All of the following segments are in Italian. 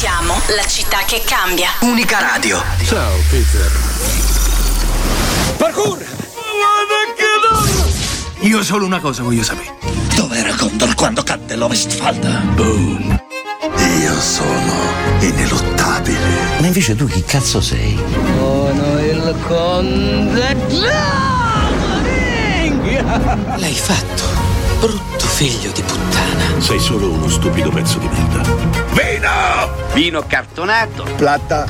Raccontiamo la città che cambia. Unica radio. Ciao, Peter. Parkour! Io solo una cosa voglio sapere. Dov'era Gondor quando cadde l'Ovestfalda? Boom. Io sono ineluttabile. Ma invece tu chi cazzo sei? Sono il conte L'hai fatto, brutto figlio di puttana. Sei solo uno stupido pezzo di merda. Vino! Vino cartonato. Plata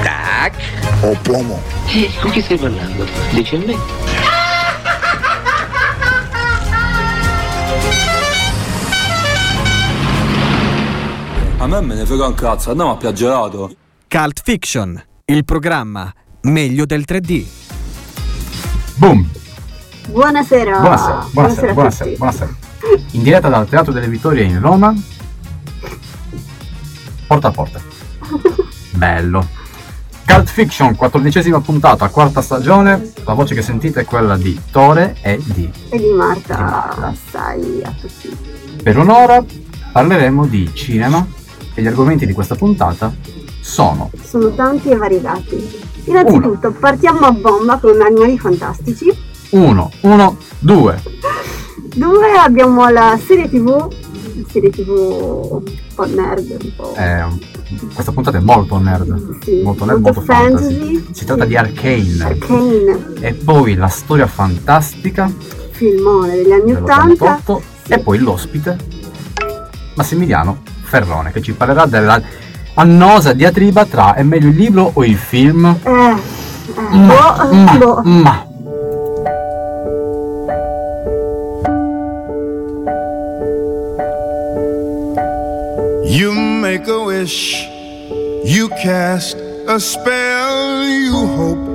Tac. o plomo? E con chi stai parlando? Dici a me? A me me ne frega un cazzo, andiamo a piaggerato. Cult Fiction, il programma meglio del 3D. Boom! Buonasera. Buonasera, buonasera, a buonasera, tutti. buonasera. In diretta dal Teatro delle Vittorie in Roma. Porta a porta. Bello. Cult Fiction, quattordicesima puntata, quarta stagione. La voce che sentite è quella di Tore e di. E di Marta, Di Marta. sai a tutti. Per un'ora parleremo di cinema e gli argomenti di questa puntata sono Sono tanti e variegati. Innanzitutto partiamo a bomba con animali fantastici. 1, 1, 2. Dove abbiamo la serie tv, serie tv un po' nerd, un po'. questa puntata è molto nerd, Sì, molto nerd, molto molto fantasy. fantasy. Si tratta di Arcane. Arcane, E poi la storia fantastica filmone degli anni dell'88 80. e poi l'ospite Massimiliano Ferrone che ci parlerà della annosa diatriba tra è meglio il libro o il film. Eh, eh, Ma, boh, ma, boh. ma. Wish, you cast a spell, you hope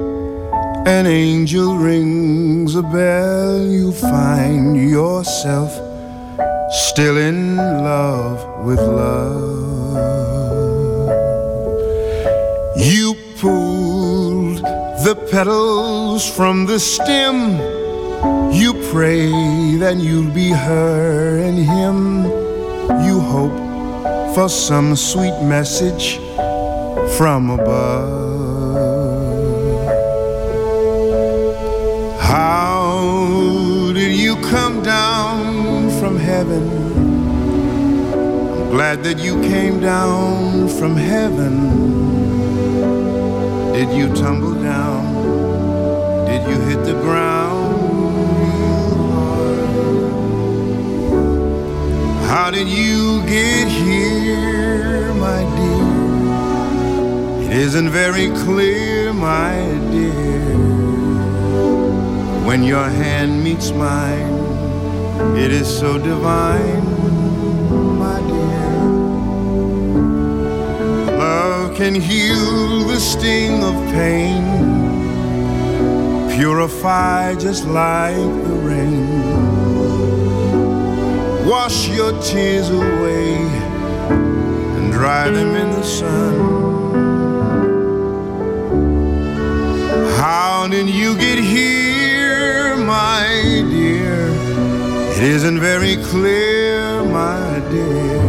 an angel rings a bell, you find yourself still in love with love. You pulled the petals from the stem, you pray that you'll be her and him, you hope for some sweet message from above. How did you come down from heaven? I'm glad that you came down from heaven. Did you tumble down? Did you hit the ground? How did you get here, isn't very clear, my dear. When your hand meets mine, it is so divine, my dear. Love can heal the sting of pain, purify just like the rain wash your tears away and dry them in the sun. How did you get here, my dear? It isn't very clear, my dear.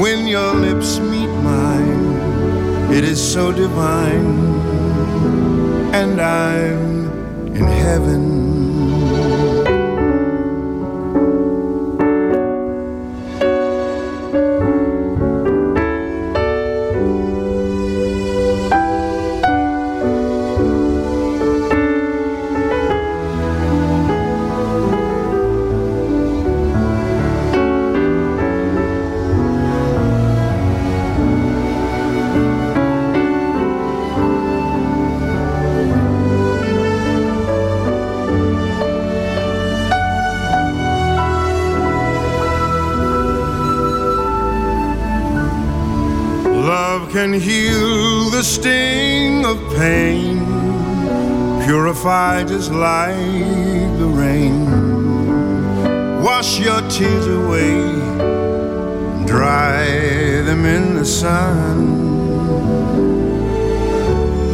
When your lips meet mine, it is so divine, and I'm in heaven. The sting of pain, purified just like the rain. Wash your tears away, dry them in the sun.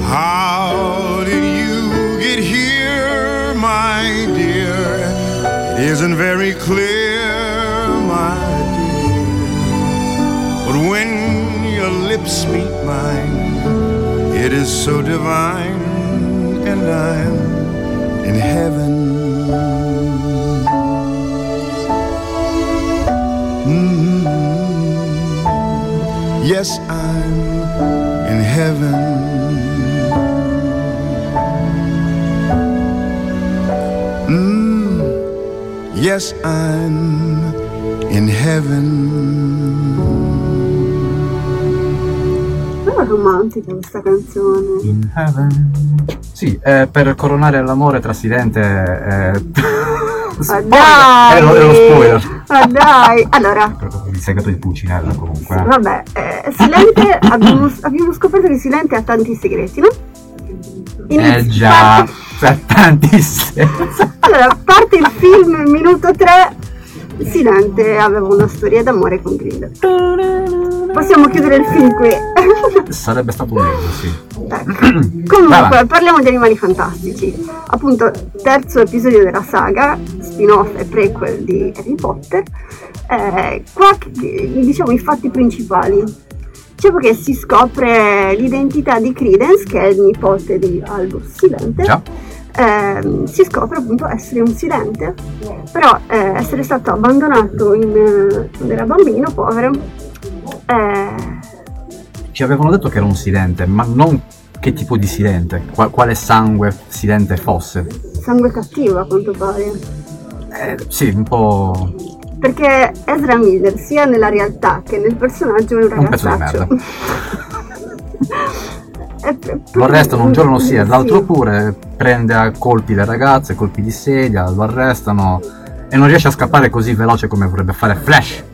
How did you get here, my dear? It isn't very clear, my dear. But when your lips meet mine, it is so divine, and I'm in heaven. Mm, Yes, I'm in heaven. Mm, yes, I'm in heaven. Romantica questa canzone. In heaven. Sì, eh, per coronare l'amore tra Silente e... Ma dai! È lo, lo spoiler. Ma dai! Allora, Il segreto di Pulcinella comunque. vabbè, eh, Silente, abbiamo, abbiamo scoperto che Silente ha tanti segreti, no? Eh Inizia- già, c'è tantissimi. Allora, parte il film, minuto 3. Silente aveva una storia d'amore con Grinder. Possiamo chiudere il film qui. Sarebbe stato meglio, sì. Comunque, parliamo di animali fantastici. Appunto, terzo episodio della saga, spin-off e prequel di Harry Potter. Eh, qua, diciamo, i fatti principali. Diciamo che si scopre l'identità di Credence, che è il nipote di Albus Silente. Già. Ehm, si scopre appunto essere un silente, però eh, essere stato abbandonato in, eh, quando era bambino, povero. Eh, Ci avevano detto che era un silente, ma non che tipo di silente, qua- quale sangue silente fosse. sangue cattivo a quanto pare. Eh, sì, un po'... Perché Ezra Miller, sia nella realtà che nel personaggio, è un Un pezzo di ragazzaccio. Pr- Lo arrestano un giorno sì e l'altro pure, prende a colpi le ragazze, colpi di sedia, lo arrestano e non riesce a scappare così veloce come vorrebbe fare Flash.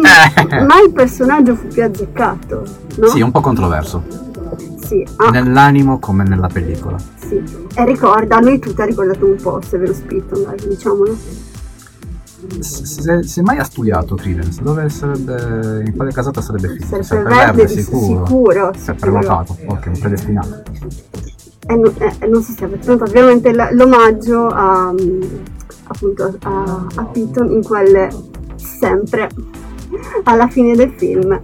Quindi Eh. mai il personaggio fu più azzeccato, no? Sì, un po' controverso. Sì, ah, Nell'animo come nella pellicola. sì. E ricorda, a noi tutti ha ricordato un po' Severo Spitton, diciamolo. S- Se, se mai ha studiato Credence, dove sarebbe. in quale casata sarebbe finito? Sempre verde, sicuro, Sempre sicuro. votato, ok, un predestinato. E non, eh, non se avete notato, ovviamente l'omaggio a, appunto a, a Piton in quelle sempre alla fine del film.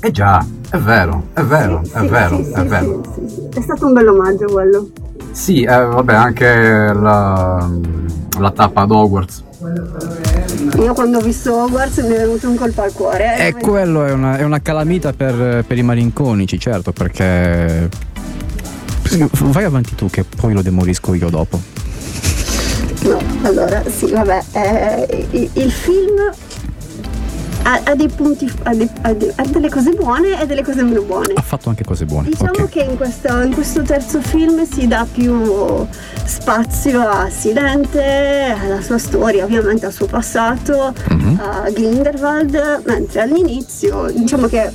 Eh già, è vero, è vero, Sì, è sì, vero, sì, è sì, vero. sì, sì, sì. È stato un bel omaggio quello. Sì, eh, vabbè, anche la, la tappa ad Hogwarts. Io quando ho visto Hogwarts mi è venuto un colpo al cuore. E quello è una, è una calamita per, per i malinconici, certo, perché. Vai avanti tu, che poi lo demolisco io dopo. No, allora, sì, vabbè, eh, il, il film ha, ha dei punti, ha, dei- ha de- ha delle cose buone e delle cose meno buone. Ha fatto anche cose buone. Diciamo ok. che in questo, in questo terzo film si dà più spazio a Silente, alla sua storia, ovviamente al suo passato, Mhm. a Grindelwald, mentre all'inizio diciamo che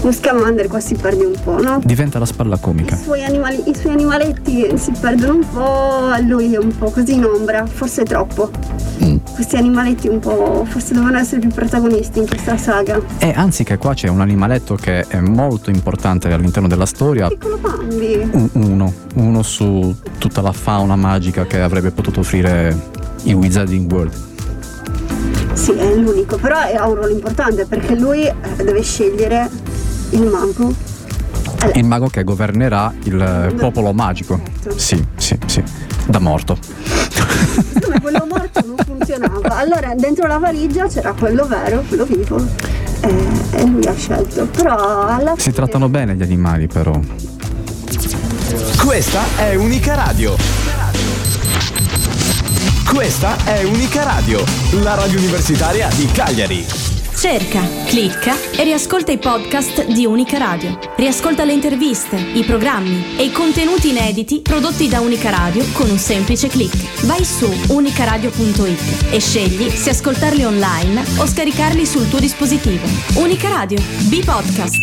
con Scamander qua si perde un po', no? Diventa la spalla comica. I suoi, animali- I suoi animaletti si perdono un po', lui è un po' così in ombra, forse troppo. Mm. Questi animaletti un po' forse dovevano essere più protagonisti in questa saga. E anzi che qua c'è un animaletto che è molto importante all'interno della storia. Piccolo Bambi. Un- uno, uno su tutta la fauna magica che avrebbe potuto offrire il Wizarding World. Sì, è l'unico, però ha un ruolo importante perché lui eh, deve scegliere il mago. Il mago che governerà il popolo magico. Sì, sì, sì. Da morto. Come quello morto non funzionava. Allora dentro la valigia c'era quello vero, quello vivo. E, e lui ha scelto. Però alla Si trattano bene gli animali, però. Questa è Unica Radio. Questa è Unica Radio, la radio universitaria di Cagliari. Cerca, clicca e riascolta i podcast di Unica Radio. Riascolta le interviste, i programmi e i contenuti inediti prodotti da Unica Radio con un semplice clic. Vai su unicaradio.it e scegli se ascoltarli online o scaricarli sul tuo dispositivo. Unica Radio, B-Podcast.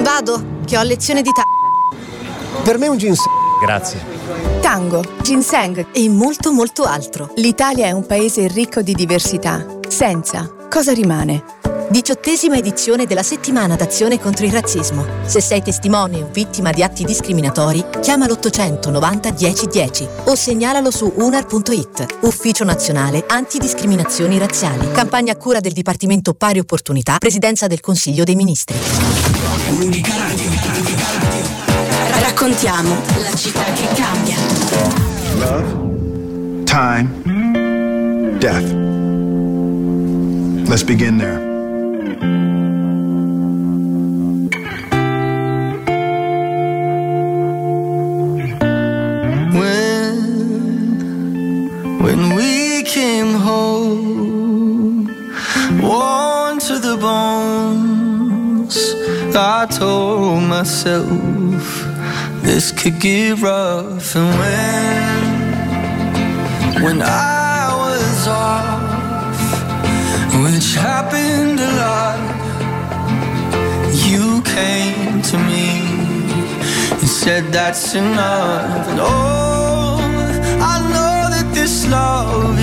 Vado, che ho lezione di tango. Per me un ginseng. Grazie. Tango, ginseng e molto molto altro. L'Italia è un paese ricco di diversità. Senza, cosa rimane? Diciottesima edizione della settimana d'azione contro il razzismo. Se sei testimone o vittima di atti discriminatori, chiama l'800 90 10 10 o segnalalo su unar.it, Ufficio Nazionale Antidiscriminazioni Razziali. Campagna a cura del Dipartimento Pari Opportunità, Presidenza del Consiglio dei Ministri. Raccontiamo la città che cambia. Love, time, death. Let's begin there. When, we came home, worn to the bones, I told myself this could get rough. And when, when I was off, which happened a lot, you came to me and said that's enough. And oh, I know that this love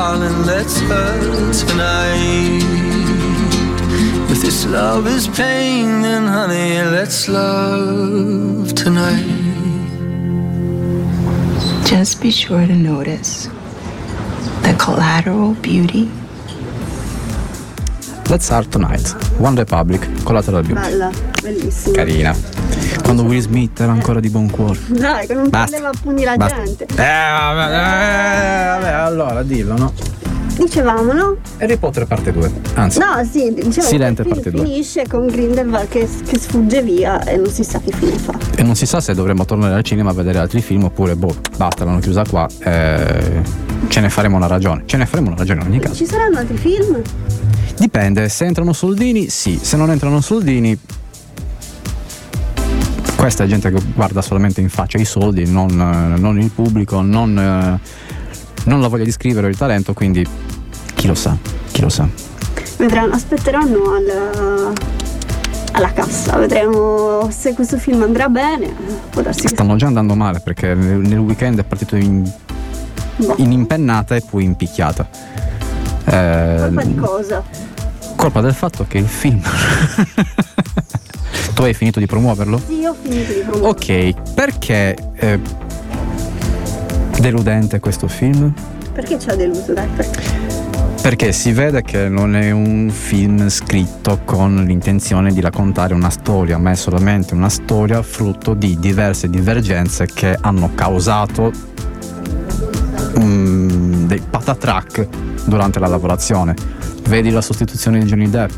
darling, let's hurt tonight. If this love is pain, then honey, let's love tonight. Just be sure to notice the collateral beauty. Let's Start Tonight, One Republic, Collateral Beauty. Bella, bellissima. Carina. Quando Will Smith era ancora di buon cuore. Dai, che non Basta. prendeva a pugni la Basta. gente. Eh, vabbè, eh, vabbè, allora dillo, no? Dicevamo, no? Harry Potter parte 2. Anzi, No, sì, dicevamo Silente che il film parte due. finisce con Grindelwald che, che sfugge via e non si sa che fine fa. e non si sa se dovremmo tornare al cinema a vedere altri film oppure, boh, basta, l'hanno chiusa qua. eh, ce ne faremo una ragione. Ce ne faremo una ragione in ogni caso. Ci saranno altri film? Dipende, se entrano soldini, sì. Se non entrano soldini. Questa è gente che guarda solamente in faccia i soldi, non, eh, non il pubblico, non, eh, non la voglia di scrivere o il talento, quindi chi lo sa, chi lo sa. Vedranno, aspetteranno al- alla cassa, vedremo se questo film andrà bene. Può darsi Stanno già andando male perché nel, nel weekend è partito in, Boh. in impennata e poi in picchiata. Eh, colpa di cosa? colpa del fatto che il film. tu hai finito di promuoverlo? Sì, ho finito di promuovere. Ok, perché eh, Deludente questo film Perché ci ha deluso? Dai, perché? perché si vede che non è un film scritto con l'intenzione di raccontare una storia, ma è solamente una storia frutto di diverse divergenze che hanno causato mm, dei patatrack durante la lavorazione. Vedi la sostituzione di Johnny Depp,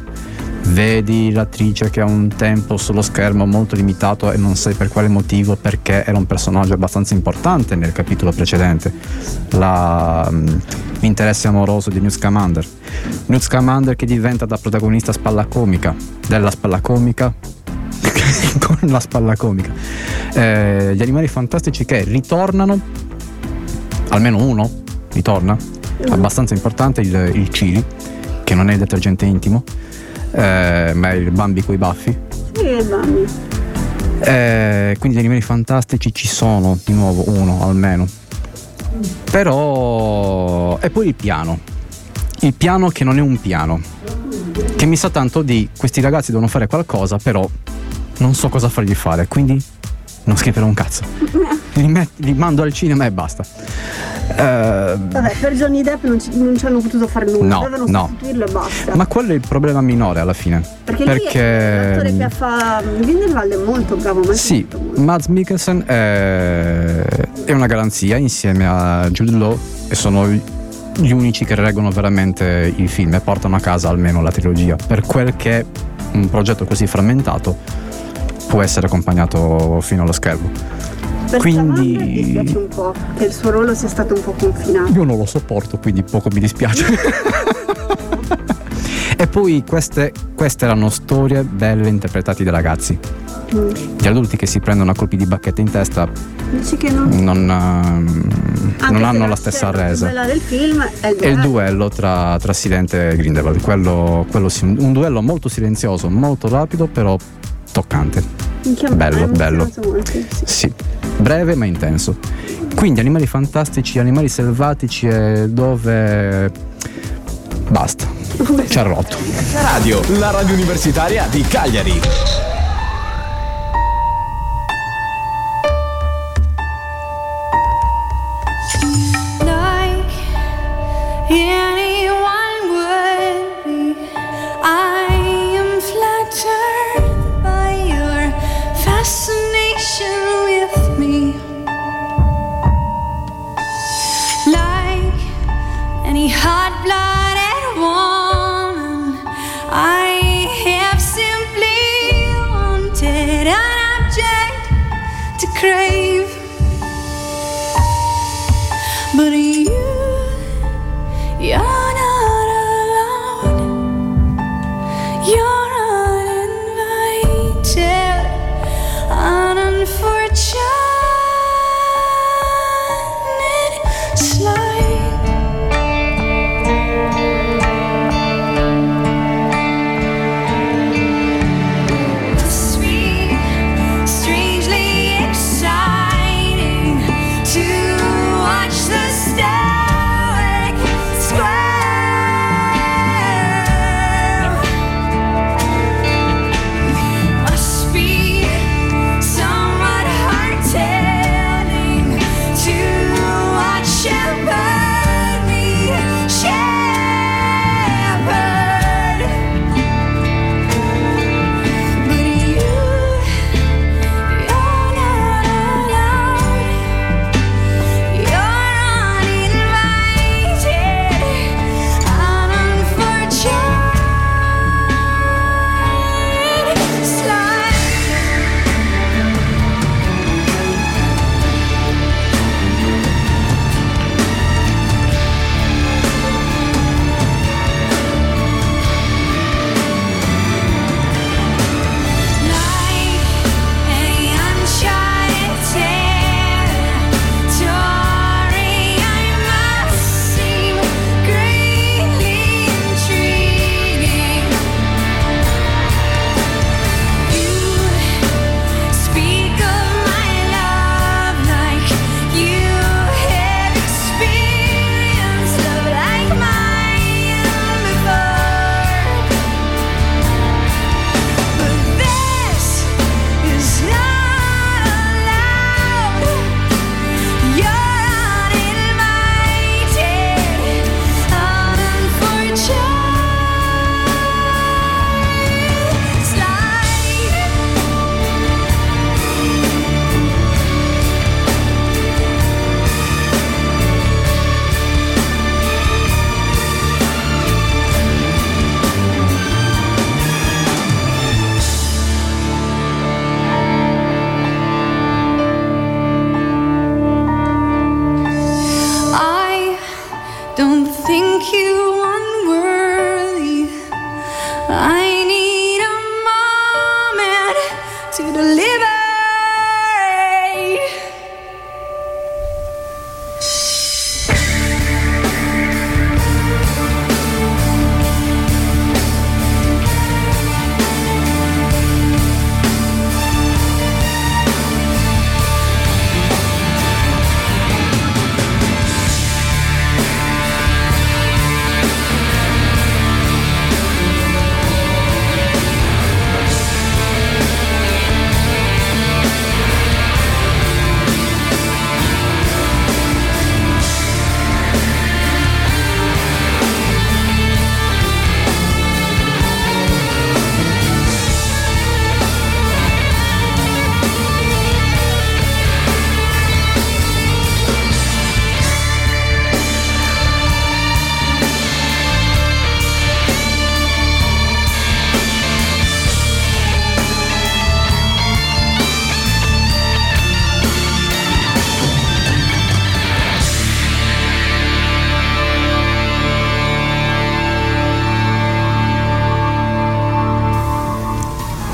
vedi l'attrice che ha un tempo sullo schermo molto limitato e non sai per quale motivo, perché era un personaggio abbastanza importante nel capitolo precedente. La, mm, l'interesse amoroso di Newt Scamander. Newt Scamander che diventa da protagonista spalla comica, della spalla comica con la spalla comica. Eh, gli animali fantastici che ritornano, almeno uno ritorna, abbastanza importante, il, il Chili, che non è il detergente intimo, eh, il Bambi coi baffi. Sì, Bambi. Eh, quindi gli animali fantastici ci sono di nuovo uno almeno. Però. E poi il piano. Il piano che non è un piano. Che mi sa tanto di questi ragazzi devono fare qualcosa, però non so cosa fargli fare, quindi non scrivere un cazzo. Li, met- li mando al cinema e basta. Eh, Vabbè, per Johnny Depp non ci, non ci hanno potuto fare nulla, No, dovevano no. sostituirlo e basta. ma quello è il problema minore alla fine. perché, lui è l'attore che fa Grindelwald è molto bravo, ma Sì, Mads Mikkelsen è, è una garanzia insieme a Jude Law e sono gli unici che reggono veramente il film e portano a casa almeno la trilogia. Per quel che un progetto così frammentato può essere accompagnato fino allo schermo. Quindi- mi dispiace un po' che il suo ruolo sia stato un po' confinato. Io non lo sopporto, quindi poco mi dispiace. e poi queste, queste erano storie belle interpretate dai ragazzi. Mm. Gli adulti che si prendono a colpi di bacchetta in testa Dici che non, non, anche non hanno la stessa resa. bella del film è il È il duello. tra, tra Silente e Grindelwald, quello, quello un duello molto silenzioso, molto rapido, però toccante. Bello, bello. molto, sì. Sì, breve ma intenso. Quindi animali fantastici, animali selvatici e dove... Basta, ci ha rotto. Radio, la radio universitaria di Cagliari.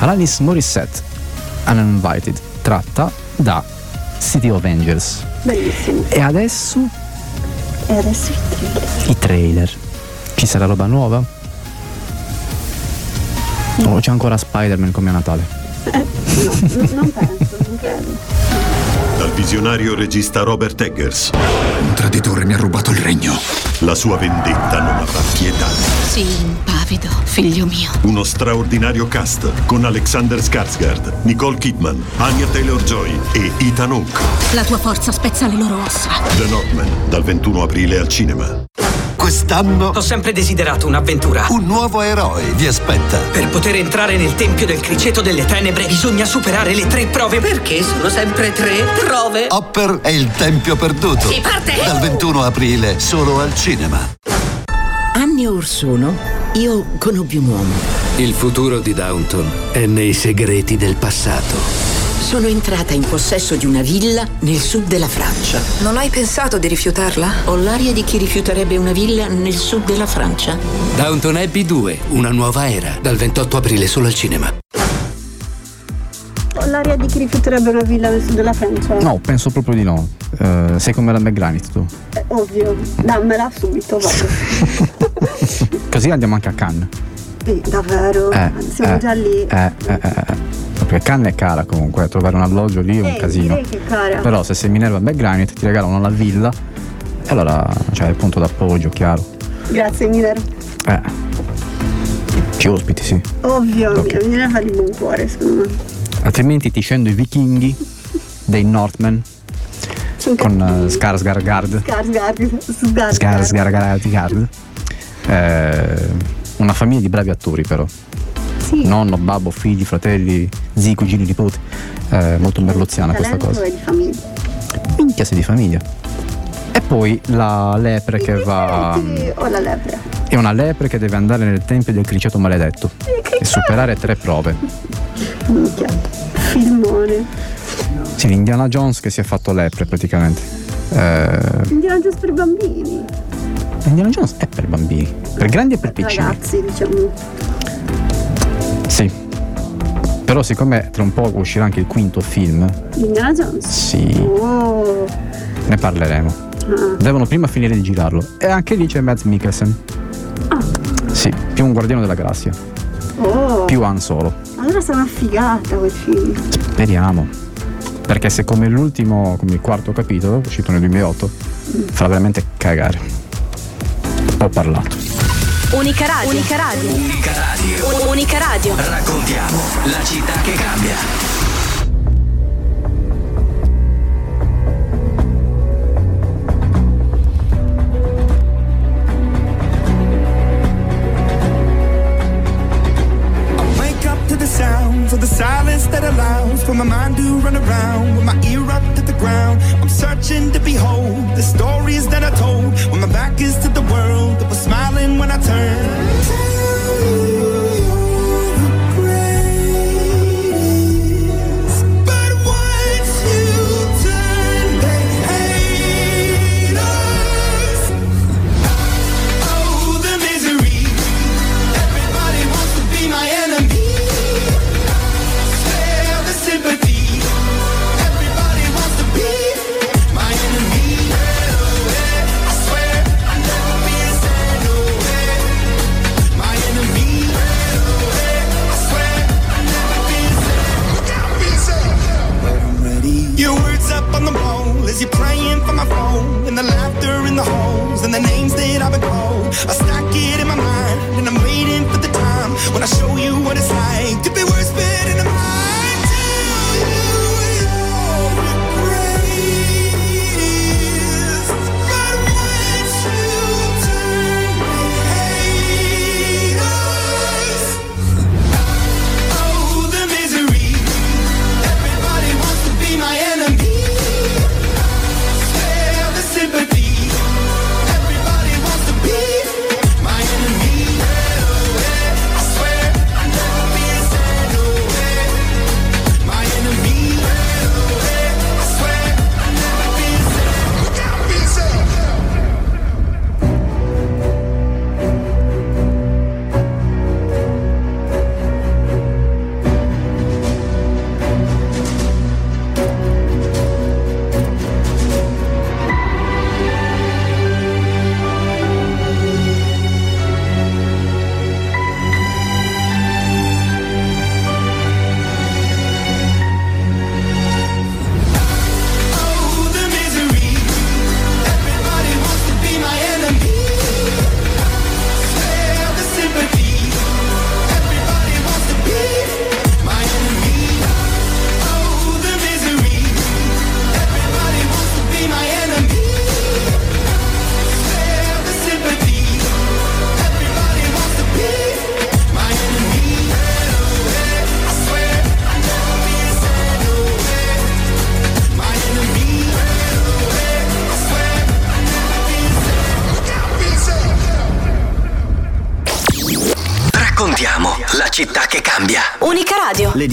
Alanis Morissette Uninvited tratta da City of Angels Bellissimo. e adesso E adesso il trailer. i trailer ci sarà roba nuova? o c'è ancora Spider-Man come a Natale? Eh, no, non penso, non credo. Dal visionario regista Robert Eggers. Un traditore mi ha rubato il regno. La sua vendetta non avrà pietà. Sii impavido, figlio mio. Uno straordinario cast con Alexander Skarsgård, Nicole Kidman, Anya Taylor-Joy e Ethan Hawke. La tua forza spezza le loro ossa. The Northman, dal 21 aprile al cinema. Quest'anno Ho sempre desiderato un'avventura. un nuovo eroe vi aspetta. Per poter entrare nel tempio del criceto delle tenebre bisogna superare le tre prove. Perché sono sempre tre prove? Hopper è il tempio perduto. Si parte! Dal 21 aprile solo al cinema. Anni or sono, io conobbi un uomo. Il futuro di Downton è nei segreti del passato. Sono entrata in possesso di una villa nel sud della Francia. Non hai pensato di rifiutarla? Ho l'aria di chi rifiuterebbe una villa nel sud della Francia. Downton Abbey 2, una nuova era, dal 28 aprile solo al cinema. Ho l'aria di chi rifiuterebbe una villa nel sud della Francia. No, penso proprio di no. Eh, sei come la McGranit tu. Eh, ovvio, dammela subito, vado. Così andiamo anche a Cannes. Sì, davvero. Eh, Siamo eh, già lì. Eh, eh, eh, eh. Perché Cannes è cara comunque, eh, trovare un alloggio lì è un Eh, casino. Però se sei Minerva McGranit ti regalano la villa e allora c'è il punto d'appoggio, chiaro. Grazie Miller. Eh. Ci ospiti, sì. Ovvio, Ok. Miller fa di buon cuore, secondo me. Altrimenti ti scendo i vichinghi dei Northmen con uh, Skarsgård. Skarsgård. Skarsgård. Skarsgård. Eh, una famiglia di bravi attori però. Sì. Nonno, babbo, figli, fratelli, zii, cugini, nipoti. Eh, molto merloziana questa cosa. è di famiglia. Minchia sei di famiglia. E poi la lepre che va. Ho la lepre. È una lepre che deve andare nel tempio del criceto maledetto e superare tre prove. Minchia. Filmone. Sì, l'Indiana Jones che si è fatto lepre praticamente. Eh, Indiana Jones per bambini. Indiana Jones è per bambini, per grandi e per piccini. Ragazzi, diciamo. Sì. Però siccome tra un po' uscirà anche il quinto film, Indiana Jones. sì, Oh. ne parleremo. Ah. Devono prima finire di girarlo. E anche lì c'è Mads Mikkelsen. Sì, più un guardiano della galassia, Oh. più Han Solo. Allora sarà figata quel film. Speriamo. Perché se come l'ultimo, come il quarto capitolo, uscito nel 2008, farà veramente cagare. Ho parlato. Unica radio. Unica radio. Unica radio. Unica radio. Raccontiamo la città che cambia.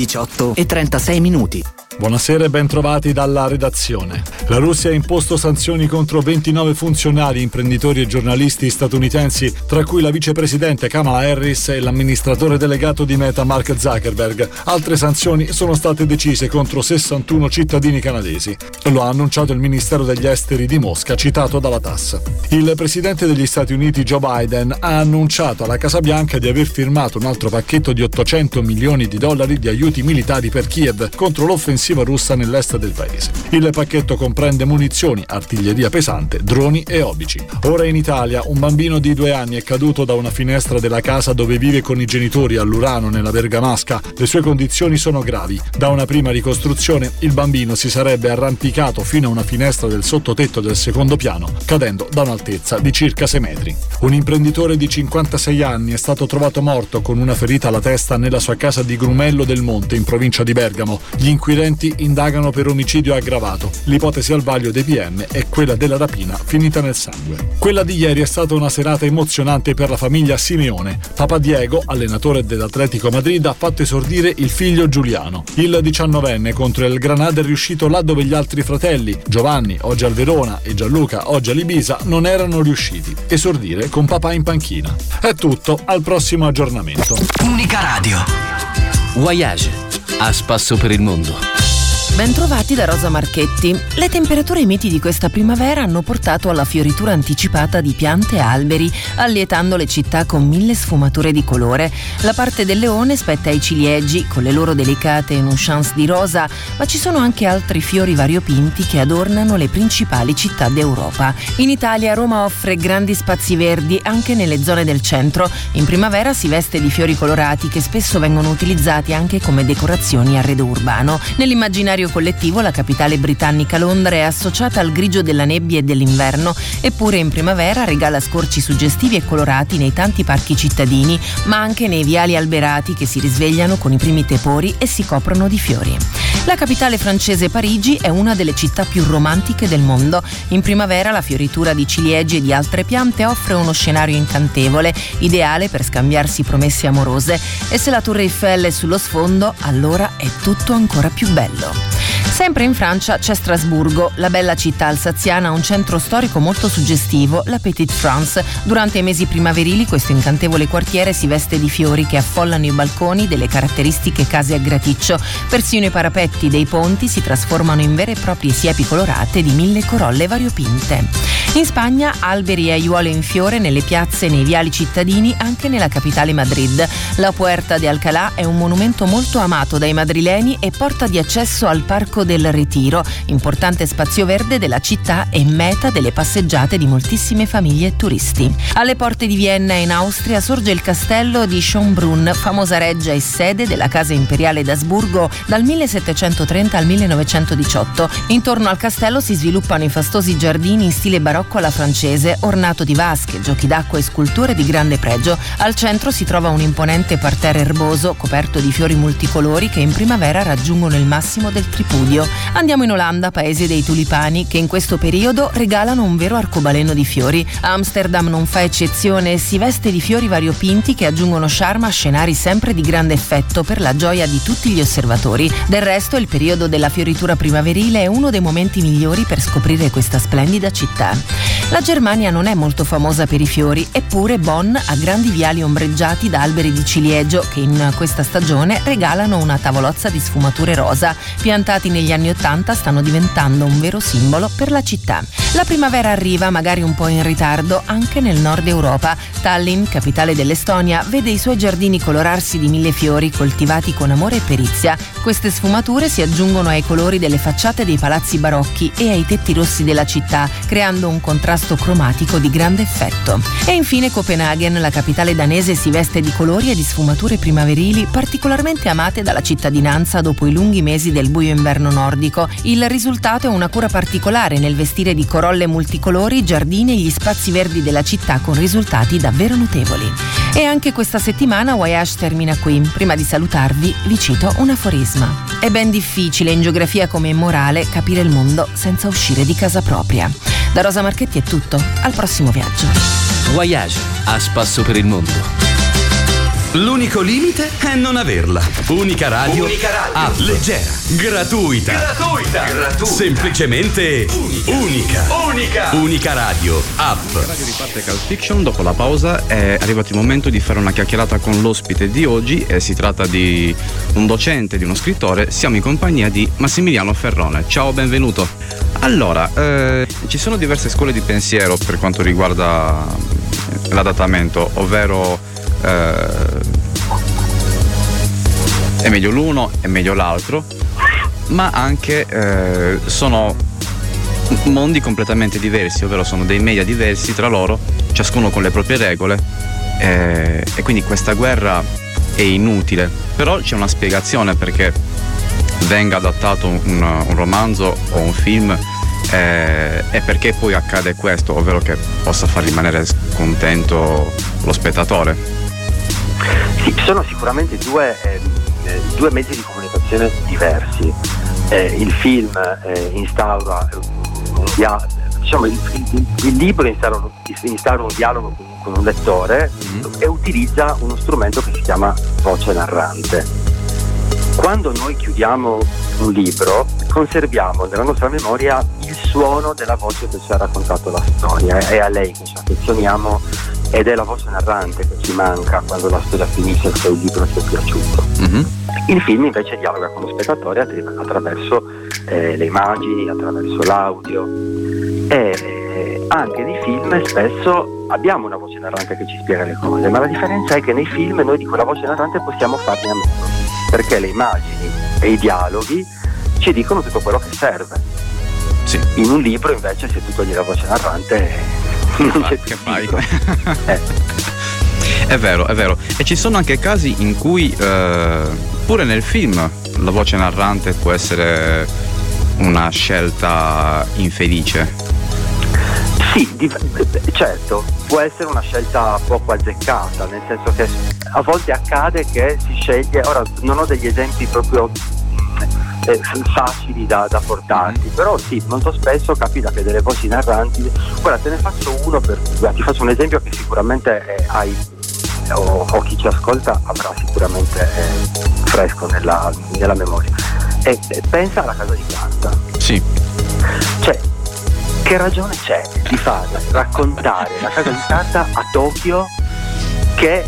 18 e 36 minuti. Buonasera e ben trovati dalla redazione. La Russia ha imposto sanzioni contro 29 funzionari, imprenditori e giornalisti statunitensi, tra cui la vicepresidente Kamala Harris e l'amministratore delegato di Meta Mark Zuckerberg. Altre sanzioni sono state decise contro 61 cittadini canadesi. Lo ha annunciato il Ministero degli Esteri di Mosca, citato dalla TASS. Il presidente degli Stati Uniti Joe Biden ha annunciato alla Casa Bianca di aver firmato un altro pacchetto di 800 milioni di dollari di aiuti militari per Kiev contro l'offensiva russa nell'est del paese. Il pacchetto comprende munizioni, artiglieria pesante, droni e obici. Ora in Italia un bambino di due anni è caduto da una finestra della casa dove vive con i genitori all'Urano nella Bergamasca. Le sue condizioni sono gravi. Da una prima ricostruzione il bambino si sarebbe arrampicato fino a una finestra del sottotetto del secondo piano, cadendo da un'altezza di circa 6 metri. Un imprenditore di 56 anni è stato trovato morto con una ferita alla testa nella sua casa di Grumello del Monte in provincia di Bergamo. Gli inquirenti indagano per omicidio aggravato. L'ipotesi al vaglio dei PM è quella della rapina finita nel sangue. Quella di ieri è stata una serata emozionante per la famiglia Simeone. Papa Diego, allenatore dell'Atletico Madrid, ha fatto esordire il figlio Giuliano. Il diciannovenne contro il Granada è riuscito là dove gli altri fratelli, Giovanni, oggi al Verona, e Gianluca, oggi all'Ibisa, non erano riusciti. Esordire con papà in panchina. È tutto, al prossimo aggiornamento. Unica Radio. Voyage. A spasso per il mondo. Bentrovati da Rosa Marchetti. Le temperature miti di questa primavera hanno portato alla fioritura anticipata di piante e alberi, allietando le città con mille sfumature di colore. La parte del leone spetta ai ciliegi, con le loro delicate nuisance di rosa, ma ci sono anche altri fiori variopinti che adornano le principali città d'Europa. In Italia Roma offre grandi spazi verdi anche nelle zone del centro. In primavera si veste di fiori colorati che spesso vengono utilizzati anche come decorazioni arredo urbano. Nell'immaginario collettivo la capitale britannica Londra è associata al grigio della nebbia e dell'inverno, eppure in primavera regala scorci suggestivi e colorati nei tanti parchi cittadini, ma anche nei viali alberati che si risvegliano con i primi tepori e si coprono di fiori. La capitale francese Parigi è una delle città più romantiche del mondo. In primavera la fioritura di ciliegi e di altre piante offre uno scenario incantevole, ideale per scambiarsi promesse amorose e se la Tour Eiffel è sullo sfondo, allora è tutto ancora più bello. Sempre in Francia c'è Strasburgo, la bella città alsaziana ha un centro storico molto suggestivo, la Petite France. Durante i mesi primaverili questo incantevole quartiere si veste di fiori che affollano i balconi delle caratteristiche case a graticcio. Persino i parapetti dei ponti si trasformano in vere e proprie siepi colorate di mille corolle variopinte. In Spagna alberi e aiuole in fiore nelle piazze e nei viali cittadini anche nella capitale Madrid. La Puerta de Alcalá è un monumento molto amato dai madrileni e porta di accesso al Parco del Ritiro, importante spazio verde della città e meta delle passeggiate di moltissime famiglie e turisti. Alle porte di Vienna in Austria sorge il castello di Schönbrunn, famosa reggia e sede della casa imperiale d'Asburgo dal 1730 al 1918. Intorno al castello si sviluppano i fastosi giardini in stile barocco alla francese, ornato di vasche, giochi d'acqua e sculture di grande pregio. Al centro si trova un imponente parterre erboso coperto di fiori multicolori che in primavera raggiungono il massimo del tripudio. Andiamo in Olanda, paese dei tulipani, che in questo periodo regalano un vero arcobaleno di fiori. Amsterdam non fa eccezione e si veste di fiori variopinti che aggiungono charme a scenari sempre di grande effetto per la gioia di tutti gli osservatori. Del resto, il periodo della fioritura primaverile è uno dei momenti migliori per scoprire questa splendida città. La Germania non è molto famosa per i fiori, eppure Bonn ha grandi viali ombreggiati da alberi di ciliegio che in questa stagione regalano una tavolozza di sfumature rosa, piantati negli anni Ottanta stanno diventando un vero simbolo per la città. La primavera arriva, magari un po' in ritardo, anche nel nord Europa. Tallinn, capitale dell'Estonia, vede i suoi giardini colorarsi di mille fiori coltivati con amore e perizia. Queste sfumature si aggiungono ai colori delle facciate dei palazzi barocchi e ai tetti rossi della città, creando un contrasto cromatico di grande effetto. E infine Copenaghen, la capitale danese, si veste di colori e di sfumature primaverili particolarmente amate dalla cittadinanza dopo i lunghi mesi del buio inverno nordico. Il risultato è una cura particolare nel vestire di corolle multicolori i giardini e gli spazi verdi della città con risultati davvero notevoli. E anche questa settimana Voyage termina qui. Prima di salutarvi vi cito un aforisma. È ben difficile in geografia come in morale capire il mondo senza uscire di casa propria. Da Rosa Marchetti è tutto, al prossimo viaggio. Voyage, a spasso per il mondo. L'unico limite è non averla. Unica radio. Unica radio. App. Leggera. Gratuita. Gratuita. Gratuita. Semplicemente unica. Unica. Unica radio. App. Radio riparte Cult Fiction. Dopo la pausa è arrivato il momento di fare una chiacchierata con l'ospite di oggi. E si tratta di un docente, di uno scrittore. Siamo in compagnia di Massimiliano Ferrone. Ciao, benvenuto. Allora, eh, ci sono diverse scuole di pensiero per quanto riguarda l'adattamento, ovvero eh, è meglio l'uno, è meglio l'altro, ma anche eh, sono mondi completamente diversi, ovvero sono dei media diversi tra loro, ciascuno con le proprie regole eh, e quindi questa guerra è inutile, però c'è una spiegazione perché venga adattato un, un romanzo o un film eh, e perché poi accade questo, ovvero che possa far rimanere scontento lo spettatore. Sì, sono sicuramente due, eh, due mezzi di comunicazione diversi. Eh, il film eh, instaura un dia- diciamo, il, il, il, libro instaura un, instaura un dialogo con, con, un lettore mm-hmm. e utilizza uno strumento che si chiama voce narrante. Quando noi chiudiamo un libro, conserviamo nella nostra memoria il suono della voce che ci ha raccontato la storia, è a lei che ci affezioniamo ed è la voce narrante che ci manca quando la storia finisce se il libro ci è piaciuto. Mm-hmm. Il film invece dialoga con lo spettatore attraverso eh, le immagini, attraverso l'audio e eh, anche nei film spesso abbiamo una voce narrante che ci spiega le cose, ma la differenza è che nei film noi di quella voce narrante possiamo farne a meno perché le immagini e i dialoghi ci dicono tutto quello che serve. Sì. In un libro invece se tu togli la voce narrante non c'è più fai. eh. È vero, è vero. E ci sono anche casi in cui eh, pure nel film la voce narrante può essere una scelta infelice. Sì, di, certo, può essere una scelta poco azzeccata, nel senso che a volte accade che si sceglie, ora non ho degli esempi proprio eh, facili da, da portarti, però sì, molto spesso capita che delle voci narranti, guarda te ne faccio uno per, guarda, ti faccio un esempio che sicuramente eh, hai o, o, chi ci ascolta avrà sicuramente eh, fresco nella, nella memoria. E, pensa alla casa di carta. Sì. Cioè, che ragione c'è di far raccontare la casa di carta a Tokyo che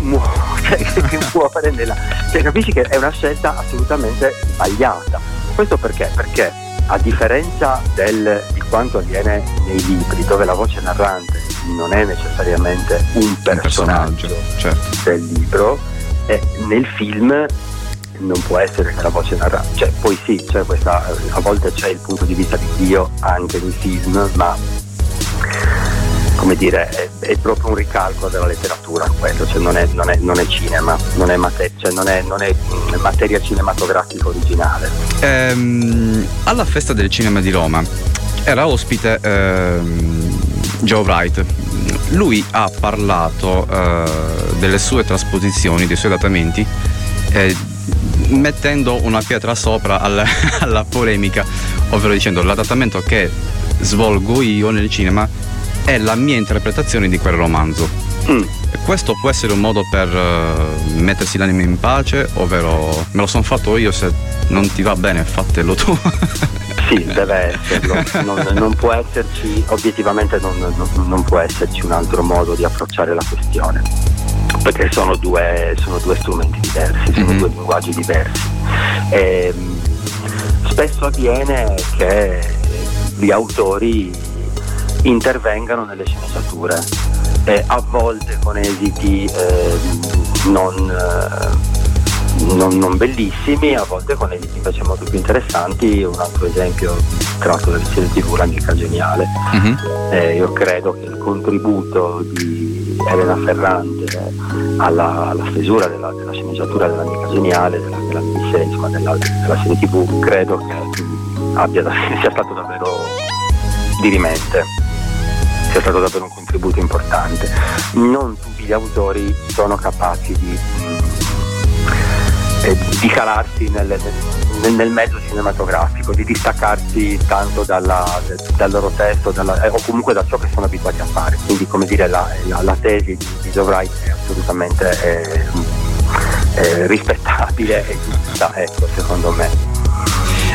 muore, cioè, che muore nella... Cioè, capisci che è una scelta assolutamente sbagliata. Questo perché? Perché a differenza del, di quanto avviene nei libri, dove la voce narrante non è necessariamente un personaggio, un personaggio certo. del libro, eh, nel film non può essere che la voce narrante, cioè poi sì, cioè questa, a volte c'è il punto di vista di Dio anche nei film, ma come dire, è, è proprio un ricalco della letteratura quello, cioè non è, non è, non è cinema, non è, mater- cioè non, è, materia cinematografica originale. Ehm, alla festa del cinema di Roma era ospite ehm, Joe Wright. Lui ha parlato eh, delle sue trasposizioni, dei suoi adattamenti. Eh, mettendo una pietra sopra alla, alla polemica, ovvero dicendo l'adattamento che svolgo io nel cinema è la mia interpretazione di quel romanzo. Mm. Questo può essere un modo per uh, mettersi l'anima in pace, ovvero me lo sono fatto io, se non ti va bene fatelo tu. sì, deve esserlo, non, non, può esserci, obiettivamente non, non, non può esserci un altro modo di approcciare la questione perché sono due, sono due strumenti diversi, sono mm-hmm. due linguaggi diversi. E, spesso avviene che gli autori intervengano nelle sceneggiature, eh, a volte con esiti eh, non, non, non, bellissimi, a volte con esiti invece molto più interessanti. Un altro esempio tratto dal serie TV L'Amica Geniale. Mm-hmm. io credo che il contributo di Elena Ferrante alla, alla stesura della, della, sceneggiatura dell'Amica Geniale, della, della miniserie, della, della serie tv, credo che abbia, sia stato davvero dirimente, sia stato davvero un contributo importante. Non tutti gli autori sono capaci di, mm, eh, di calarsi nelle, nel, nel mezzo cinematografico, di distaccarsi tanto dalla, dal loro testo dalla, eh, o comunque da ciò che sono abituati a fare. Quindi come dire la, la, la tesi di, di Dovrai è assolutamente eh, eh, rispettabile e giusta, ecco, secondo me.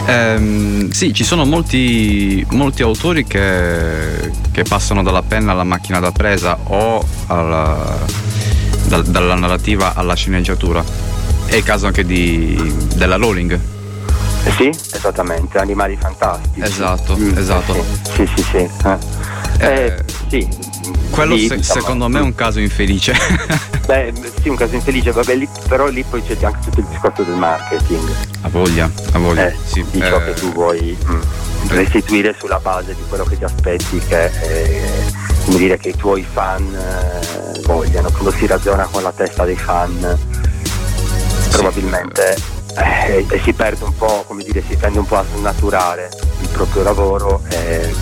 Ehm, sì, ci sono molti, molti autori che, che, passano dalla penna alla macchina da presa o alla, da, dalla narrativa alla sceneggiatura. È il caso anche di, della Rowling. Eh sì, esattamente, Animali Fantastici. Esatto, mm, esatto. Sì, sì, sì. Eh. Eh, sì. Quello lì, se, diciamo, secondo me è un caso infelice. Beh, sì, un caso infelice, vabbè, lì, però lì poi c'è anche tutto il discorso del marketing. A voglia, a voglia. Eh, sì, di ciò che tu vuoi mh, restituire sulla base di quello che ti aspetti che, eh, come dire, che i tuoi fan eh, vogliano. Quando si ragiona con la testa dei fan, probabilmente eh, si perde un po', come dire, si tende un po' a snaturare il proprio lavoro e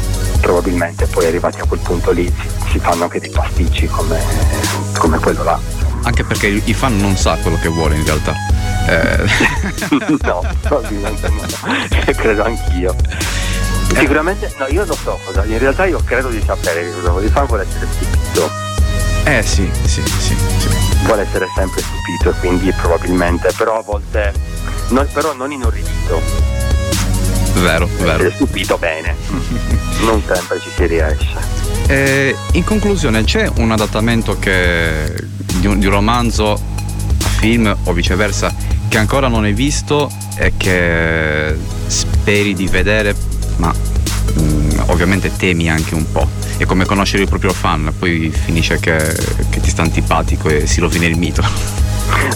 probabilmente poi arrivati a quel punto lì si, si fanno anche dei pasticci come, come quello là. Anche perché i fan non sa quello che vuole in realtà. Eh. no, probabilmente no. credo anch'io. Sicuramente, no, io lo so cosa, in realtà io credo di sapere che cosa vuole. Il fan vuole essere stupito. Eh sì, sì, sì, sì. Vuole essere sempre stupito quindi probabilmente, però a volte, non, però non inorridito. Vero, vero. Essere stupito bene. non sempre ci si riesce. Eh, in conclusione, c'è un adattamento che, di, un, di un romanzo a film o viceversa che ancora non hai visto e che speri di vedere, ma mh, mm, ovviamente temi anche un po'. È come conoscere il proprio fan, poi finisce che, che ti sta antipatico e si rovina il mito.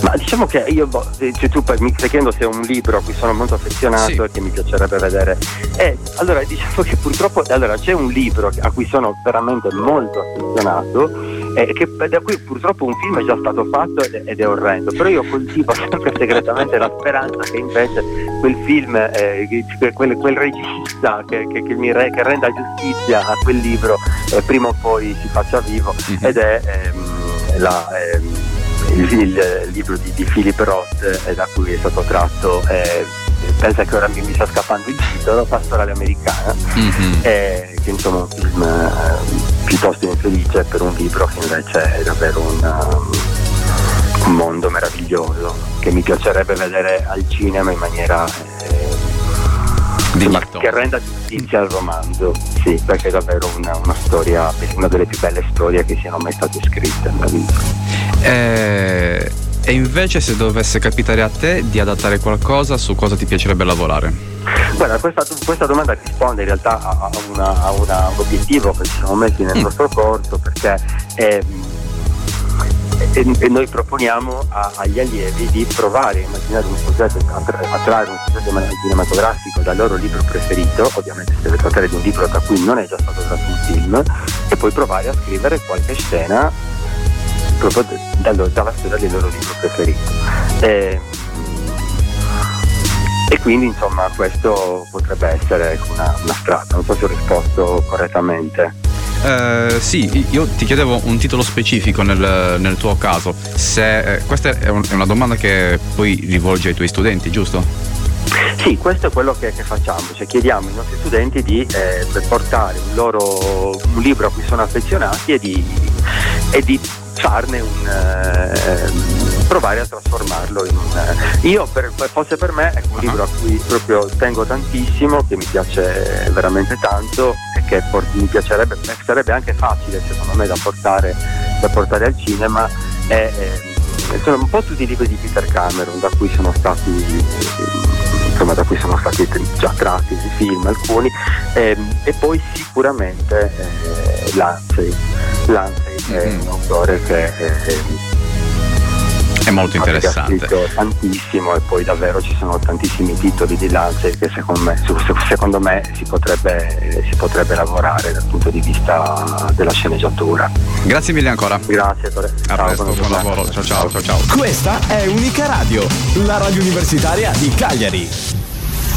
Ma diciamo che io, boh, cioè, tu mi stai chiedendo se è un libro a cui sono molto affezionato sì. e che mi piacerebbe vedere. E allora diciamo che purtroppo allora, c'è un libro a cui sono veramente molto affezionato eh, che, da cui purtroppo un film è già stato fatto ed è orrendo, però io coltivo sempre segretamente la speranza che invece quel film, eh, quel, quel, regista che, che, che, mi re, renda giustizia a quel libro eh, prima o poi si faccia vivo mm-hmm. ed è ehm, la... Ehm, il, il, libro di, di Philip Roth eh, da cui è stato tratto pensa che ora mi, mi, sta scappando il titolo Pastorale Americana mm-hmm. eh, che insomma è un film eh, piuttosto infelice per un libro che invece è davvero un, um, un mondo meraviglioso che mi piacerebbe vedere al cinema in maniera eh, che renda giustizia al romanzo sì perché è davvero una, una storia una delle più belle storie che siano mai state scritte nella vita eh, e invece se dovesse capitare a te di adattare qualcosa, su cosa ti piacerebbe lavorare? Guarda, questa, questa domanda risponde in realtà a, una, a una, un obiettivo che ci siamo messi nel mm. nostro corso perché eh, e, e, noi proponiamo a, agli allievi di provare a immaginare un soggetto, a, trarre un soggetto cinematografico dal loro libro preferito, ovviamente si deve trattare di un libro da cui non è già stato tratto un film, e poi provare a scrivere qualche scena proprio dallo, dalla storia del loro libro preferito. E, e quindi insomma questo potrebbe essere una, una strada, non so se ho risposto correttamente. Uh, sì, io ti chiedevo un titolo specifico nel, nel tuo caso. Se, eh, questa è, un, è, una domanda che poi rivolgi ai tuoi studenti, giusto? Sì, questo è quello che, che facciamo, cioè chiediamo ai nostri studenti di eh, portare un, loro, un libro a cui sono affezionati e di, e di farne un eh, provare a trasformarlo in un eh, io per, fosse per me è un libro a cui proprio tengo tantissimo che mi piace veramente tanto e che por- mi piacerebbe sarebbe anche facile secondo me da portare, da portare al cinema. È, è, sono un po' tutti i libri di Peter Cameron da cui sono stati insomma da cui sono stati già tratti i film alcuni ehm, e poi sicuramente eh, Lancey Lancey è un autore che è, è molto interessante. Tantissimo e poi davvero ci sono tantissimi titoli di Lancet che secondo me, secondo me si, potrebbe, si, potrebbe, lavorare dal punto di vista della sceneggiatura. Grazie mille ancora. Grazie, Tore. A ciao, presto, buon lavoro. Ciao ciao ciao ciao. Questa è Unica Radio, la radio universitaria di Cagliari.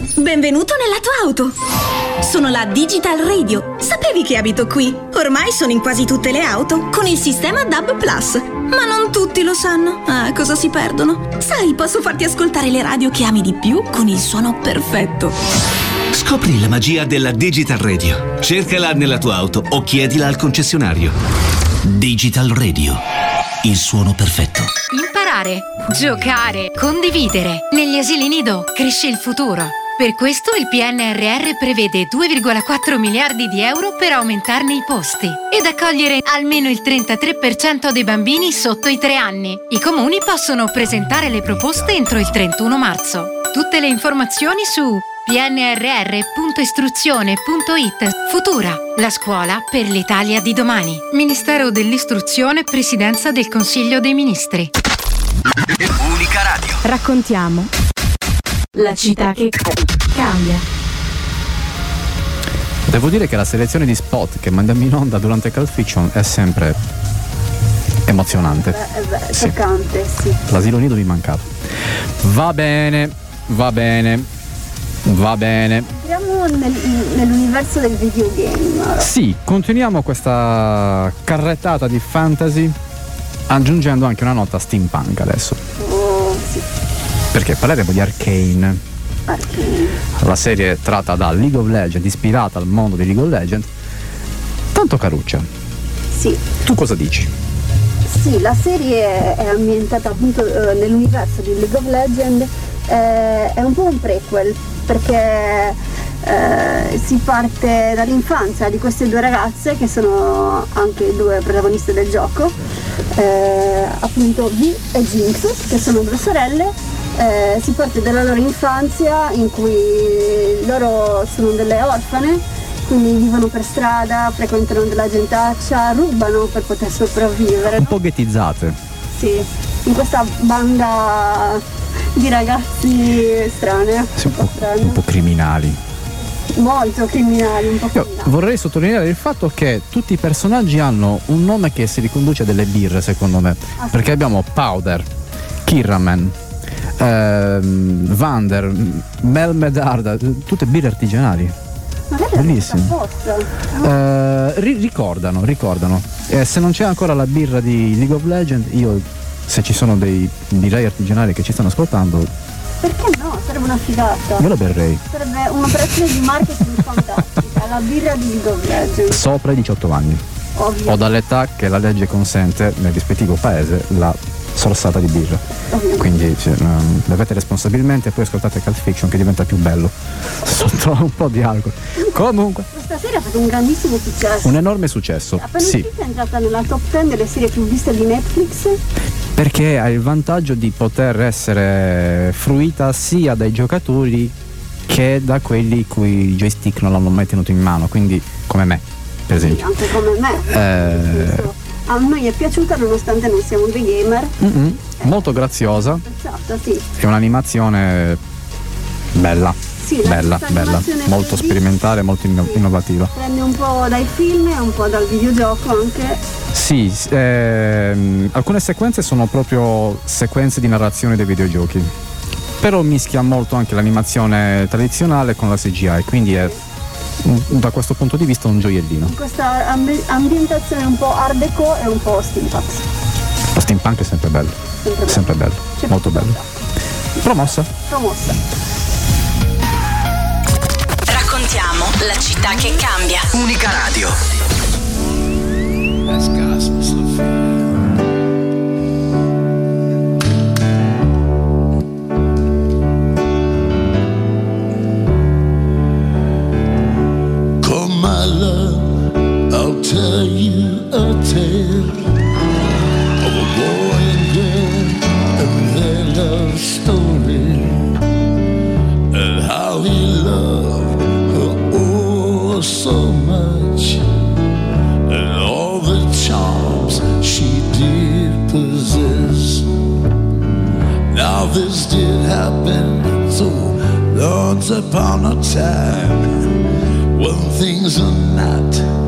Benvenuto nella tua auto! Sono la Digital Radio. Sapevi che abito qui? Ormai sono in quasi tutte le auto con il sistema DAB Plus. Ma non tutti lo sanno. Ah, cosa si perdono? Sai, posso farti ascoltare le radio che ami di più con il suono perfetto. Scopri la magia della Digital Radio. Cercala nella tua auto o chiedila al concessionario. Digital Radio. Il suono perfetto. Imparare, giocare, condividere. Negli asili nido cresce il futuro. Per questo il PNRR prevede 2,4 miliardi di euro per aumentarne i posti ed accogliere almeno il 33% dei bambini sotto i 3 anni. I comuni possono presentare le proposte entro il 31 marzo. Tutte le informazioni su pnrr.istruzione.it Futura, la scuola per l'Italia di domani. Ministero dell'Istruzione, Presidenza del Consiglio dei Ministri. Unica Radio. Raccontiamo la città che cambia. Devo dire che la selezione di spot che mandiamo in onda durante Cult Fiction è sempre emozionante. Eh, beh, Sì. toccante, sì. L'asilo nido mi mancava. Va bene, va bene, va bene. Entriamo nel- nell'universo del videogame. Sì, continuiamo questa carrettata di fantasy aggiungendo anche una nota steampunk adesso. Perché parleremo di Arcane, Arcane. la serie tratta da League of Legends, ispirata al mondo di League of Legends. Tanto caruccia. Sì. Tu cosa dici? Sì, la serie è ambientata appunto eh, nell'universo di League of Legends, eh, è un po' un prequel perché eh, si parte dall'infanzia di queste due ragazze che sono anche due protagoniste del gioco, eh, appunto V e Jinx, che sono due sorelle. Eh, si parte dalla loro infanzia in cui loro sono delle orfane quindi vivono per strada, frequentano della gentaccia, rubano per poter sopravvivere. Un po' ghettizzate. Sì, in questa banda di ragazzi strane, Sì, un, po', strane. un po' criminali. molto criminali, un po' criminali. Vorrei sottolineare il fatto che tutti i personaggi hanno un nome che si riconduce a delle birre, secondo me. Perché abbiamo Powder, Kirraman, ehm, Vander, Mel Medarda, tutte birre artigianali. Apposta. Eh, ri- ricordano, ricordano. Eh, se non c'è ancora la birra di League of Legends, io se ci sono dei birrai artigianali che ci stanno ascoltando, Perché no? Sarebbe una figata. io la berrei. Sarebbe un'operazione di marketing fantastica, la birra di League of Legends. Sopra i 18 anni. Ovvio. O dall'età che la legge consente nel rispettivo paese la sorsata di birra. Quindi cioè, ehm, bevete responsabilmente e poi ascoltate Cult Fiction che diventa più bello. Sotto un po' di alcol. Comunque, Questa serie ha fatto un grandissimo successo. un enorme successo. Appena Sì, è entrata nella top 10 delle serie più viste di Netflix. perché ha il vantaggio di poter essere fruita sia dai giocatori che da quelli cui i joystick non l'hanno mai tenuto in mano, quindi come me, per esempio. Anche come me. Eh, A noi è piaciuta nonostante non siamo dei gamer. mm-mm, molto graziosa, Esatto, sì. è un'animazione bella, Sì, la bella, bella, molto 3D. sperimentale, molto inno- innovativa. Prende un po' dai film e un po' dal videogioco anche. Sì, ehm, alcune sequenze sono proprio sequenze di narrazione dei videogiochi. Però mischia molto anche l'animazione tradizionale con la CGI, quindi è da questo punto di vista un gioiellino. Questa ambi- ambientazione un po' art deco e un po' steampunk. Lo steampunk è sempre bello, Sempre bello. sempre bello, molto bello. Promossa. Promossa. Raccontiamo la città che cambia. Unica Radio. a tale of a boy and girl and their love story, and how he loved her oh so much, and all the charms she did possess. Now this did happen so once upon a time when things are not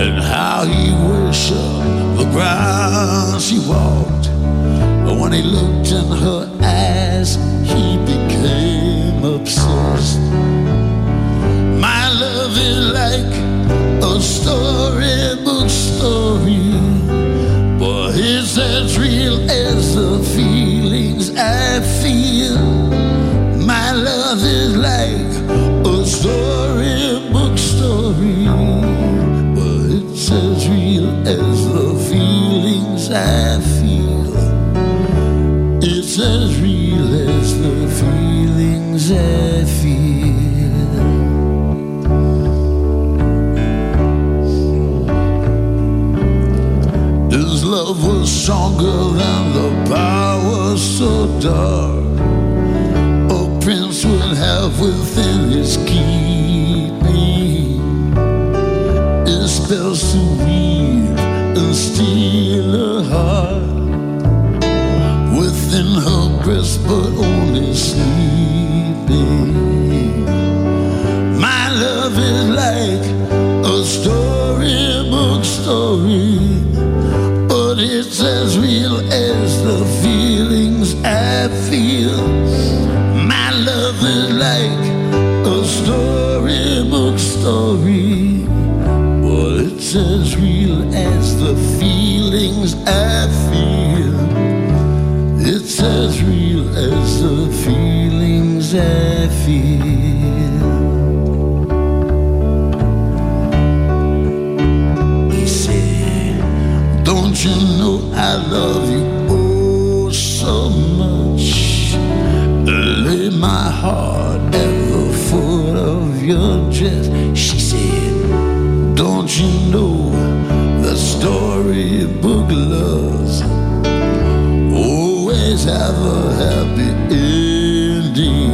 and how he worshiped the ground she walked. But when he looked in her eyes he became obsessed stronger than the power so dark. Don't you know that storybook loves always have a happy ending?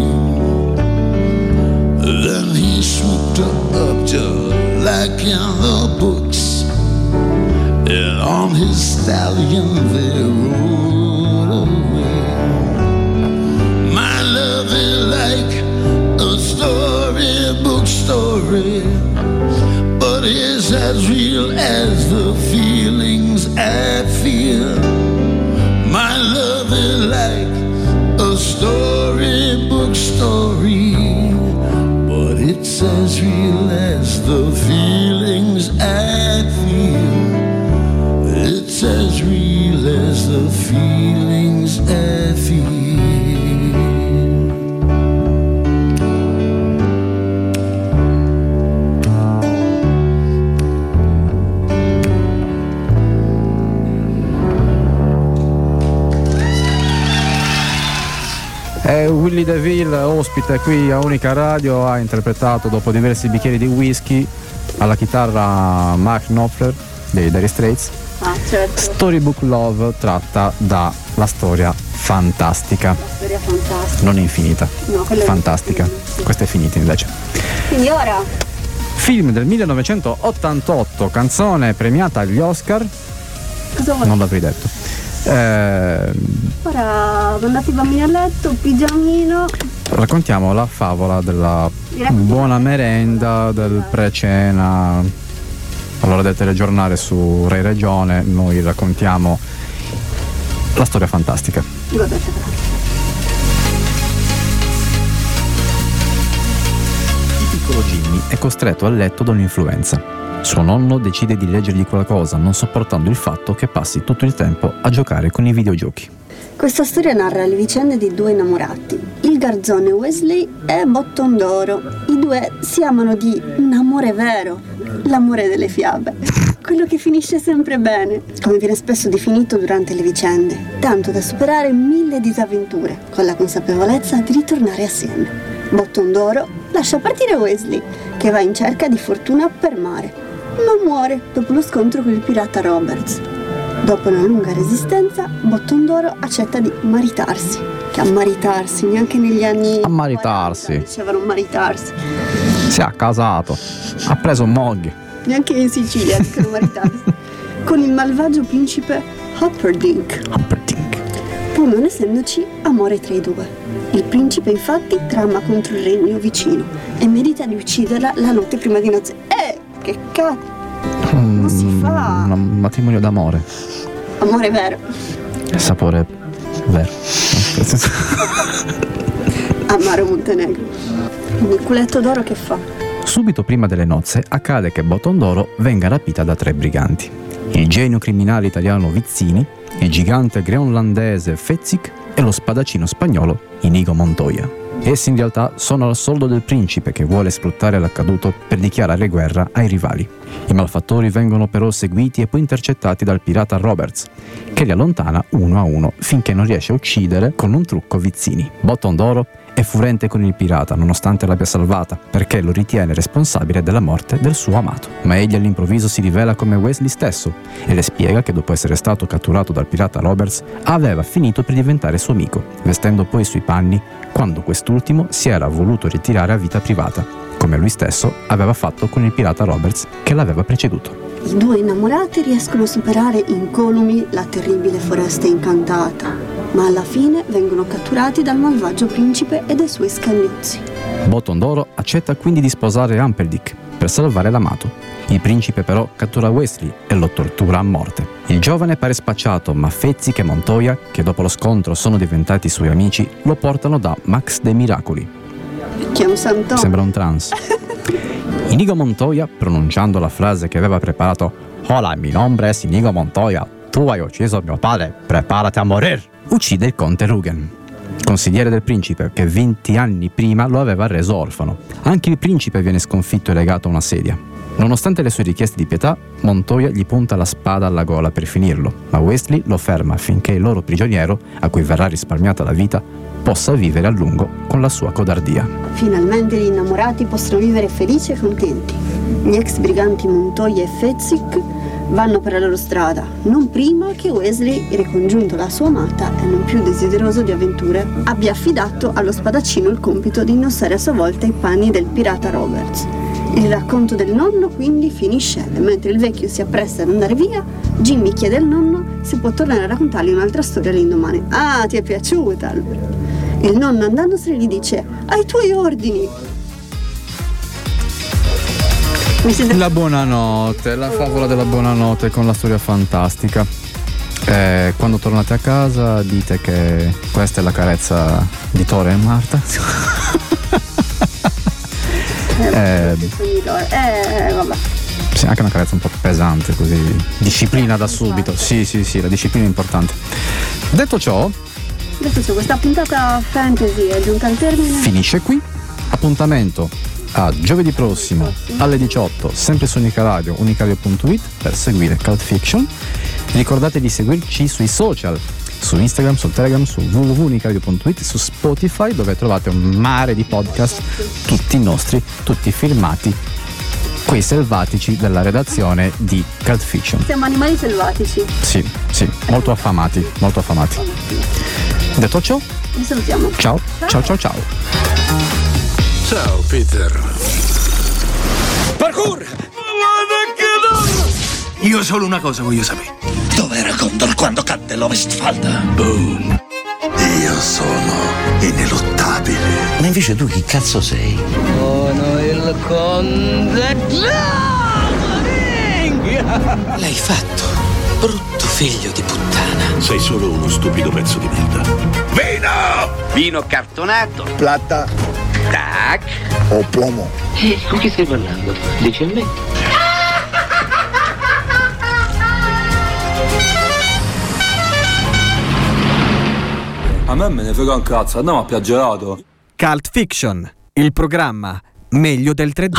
Then he swooped her up just like in the books. And on his stallion they rode away. My love is like a storybook story, but as real as the feelings I feel. DeVille, ospite qui a Unica Radio, ha interpretato dopo diversi bicchieri di whisky alla chitarra Mark Knopfler dei Dire Straits. Ah, certo. Storybook Love tratta dalla storia fantastica, Storia fantastica. non infinita, No, quella è fantastica. Questa è finita invece. Quindi ora Film del 1988, canzone premiata agli Oscar, cosa vuoi? non l'avrei detto. Eh, Ora mandate i bambini a letto, pigiamino. raccontiamo la favola della buona merenda, del pre-cena. Allora del telegiornale su Rai Regione noi raccontiamo la storia fantastica. Il piccolo Jimmy è costretto a letto da un'influenza. Suo nonno decide di leggergli qualcosa, non sopportando il fatto che passi tutto il tempo a giocare con i videogiochi. Questa storia narra le vicende di due innamorati, il garzone Wesley e Botton d'Oro. I due si amano di un amore vero, l'amore delle fiabe. Quello che finisce sempre bene, come viene spesso definito durante le vicende, tanto da superare mille disavventure, con la consapevolezza di ritornare assieme. Botton d'Oro lascia partire Wesley, che va in cerca di fortuna per mare, ma muore dopo lo scontro con il pirata Roberts. Dopo una lunga resistenza, Botton d'Oro accetta di maritarsi. Che ammaritarsi, neanche negli anni A maritarsi. 40 dicevano maritarsi. Si è accasato, ha preso moglie. neanche in Sicilia dicono maritarsi, con il malvagio principe Humperdinck. Pur non essendoci amore tra i due. Il principe infatti trama contro il regno vicino e medita di ucciderla la notte prima di nozze. Eh, che cazzo! Non si fa. Mm, Un matrimonio d'amore. Amore vero. Sapore vero. Amare Montenegro. Il culetto d'oro che fa? Subito prima delle nozze accade che Botondoro venga rapita da tre briganti. Il genio criminale italiano Vizzini, il gigante greonlandese Fezzik e lo spadaccino spagnolo Inigo Montoya. Essi in realtà sono al soldo del principe che vuole sfruttare l'accaduto per dichiarare guerra ai rivali. I malfattori vengono però seguiti e poi intercettati dal pirata Roberts, che li allontana uno a uno finché non riesce a uccidere con un trucco Vizzini. Bottondoro è furente con il pirata nonostante l'abbia salvata perché lo ritiene responsabile della morte del suo amato. Ma egli all'improvviso si rivela come Wesley stesso e le spiega che dopo essere stato catturato dal pirata Roberts aveva finito per diventare suo amico, vestendo poi i suoi panni quando quest'ultimo si era voluto ritirare a vita privata, come lui stesso aveva fatto con il pirata Roberts che l'aveva preceduto. I due innamorati riescono a superare incolumi la terribile foresta incantata, ma alla fine vengono catturati dal malvagio principe e dai suoi scagnozzi. Botondoro accetta quindi di sposare Amperdick per salvare l'amato. Il principe però cattura Wesley e lo tortura a morte. Il giovane pare spacciato, ma Fezzik e Montoya, che dopo lo scontro sono diventati suoi amici, lo portano da Max de Miracoli. Che è un santo. Sembra un trans. Inigo Montoya, pronunciando la frase che aveva preparato Hola, mi nombre es Inigo Montoya, tu hai ucciso mio padre, preparati a morir, uccide il conte Rugen, consigliere del principe che 20 anni prima lo aveva reso orfano. Anche il principe viene sconfitto e legato a una sedia. Nonostante le sue richieste di pietà, Montoya gli punta la spada alla gola per finirlo, ma Wesley lo ferma affinché il loro prigioniero, a cui verrà risparmiata la vita, possa vivere a lungo con la sua codardia. Finalmente gli innamorati possono vivere felici e contenti. Gli ex briganti Montoya e Fezzik vanno per la loro strada, non prima che Wesley, ricongiunto la sua amata e non più desideroso di avventure, abbia affidato allo spadaccino il compito di indossare a sua volta i panni del pirata Roberts. Il racconto del nonno quindi finisce e mentre il vecchio si appresta ad andare via, Jimmy chiede al nonno se può tornare a raccontargli un'altra storia l'indomani. Ah, ti è piaciuta? Il nonno andandosene gli dice ai tuoi ordini. La buonanotte, la favola della buonanotte con la storia fantastica. Eh, quando tornate a casa dite che questa è la carezza di Tore e Marta. eh, Eh, vabbè. sì, anche una carezza un po' pesante così. Disciplina da subito. Sì, sì, sì, la disciplina è importante. Detto ciò, Adesso c'è questa puntata fantasy è giunta al termine. finisce qui. Appuntamento a giovedì prossimo alle 18, sempre su Unica Radio, unicaradio.it per seguire Cult Fiction. Ricordate di seguirci sui social, su Instagram, su Telegram, su www.unicaradio.it, su Spotify dove trovate un mare di podcast, tutti nostri, tutti filmati, quei selvatici della redazione di Cult Fiction. Siamo animali selvatici. Sì, sì, molto affamati, molto affamati. Detto ciò, Vi salutiamo. ciao, ciao, ciao, ciao. Ciao, Peter. Parkour! Io solo una cosa voglio sapere. Dov'era Condor quando cadde l'Ovestfalda? Boom. Io sono ineluttabile. Ma invece tu chi cazzo sei? Sono il conte L'hai fatto, brutto figlio di puttana. Sei solo uno stupido pezzo di merda. Vino! Vino cartonato. Plata Tac. o plomo? E con chi stai parlando? Dici a me? A me me ne frega un cazzo, andiamo a piaggerato. Cult Fiction, il programma meglio del 3D.